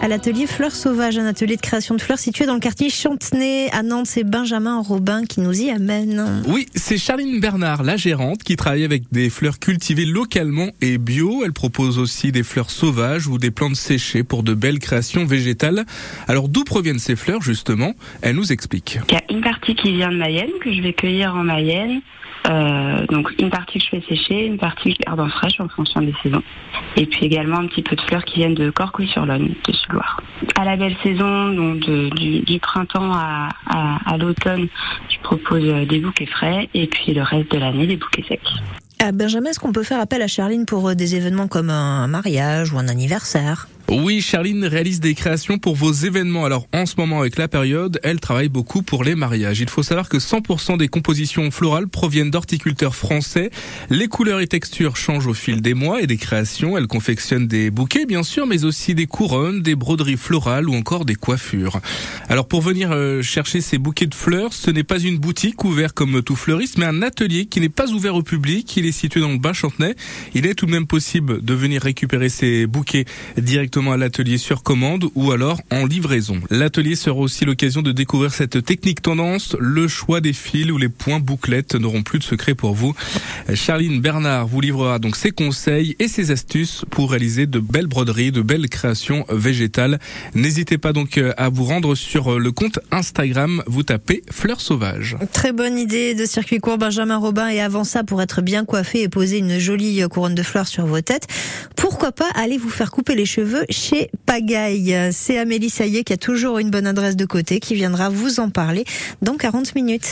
à l'atelier Fleurs Sauvages, un atelier de création de fleurs situé dans le quartier Chantenay à Nantes. C'est Benjamin Robin qui nous y amène. Oui, c'est Charline Bernard, la gérante, qui travaille avec des fleurs cultivées localement et bio. Elle propose aussi des fleurs sauvages ou des plantes séchées pour de belles créations végétales. Alors d'où proviennent ces fleurs justement? Elle nous explique. Il y a une partie qui vient de Mayenne que je vais cueillir en Mayenne euh, donc une partie que je fais sécher, une partie que je garde en fraîche en fonction des saisons. Et puis également un petit peu de fleurs qui viennent de Corcouille-sur-Logne, de À la belle saison, du, printemps à, l'automne, je propose euh, des bouquets frais et puis le reste de l'année des bouquets secs. À Benjamin, est-ce qu'on peut faire appel à Charline pour euh, des événements comme un mariage ou un anniversaire? Oui, Charline réalise des créations pour vos événements. Alors en ce moment avec la période, elle travaille beaucoup pour les mariages. Il faut savoir que 100% des compositions florales proviennent d'horticulteurs français. Les couleurs et textures changent au fil des mois et des créations. Elle confectionne des bouquets bien sûr, mais aussi des couronnes, des broderies florales ou encore des coiffures. Alors pour venir euh, chercher ces bouquets de fleurs, ce n'est pas une boutique ouverte comme tout fleuriste, mais un atelier qui n'est pas ouvert au public. Il est situé dans le bas Chantenay. Il est tout de même possible de venir récupérer ces bouquets directement à l'atelier sur commande ou alors en livraison. L'atelier sera aussi l'occasion de découvrir cette technique tendance. Le choix des fils ou les points bouclettes n'auront plus de secret pour vous. Charline Bernard vous livrera donc ses conseils et ses astuces pour réaliser de belles broderies, de belles créations végétales. N'hésitez pas donc à vous rendre sur le compte Instagram. Vous tapez Fleurs Sauvages. Très bonne idée de circuit court Benjamin Robin et avant ça pour être bien coiffé et poser une jolie couronne de fleurs sur vos têtes. Pourquoi pas aller vous faire couper les cheveux chez Pagaille. C'est Amélie Saillet qui a toujours une bonne adresse de côté qui viendra vous en parler dans 40 minutes.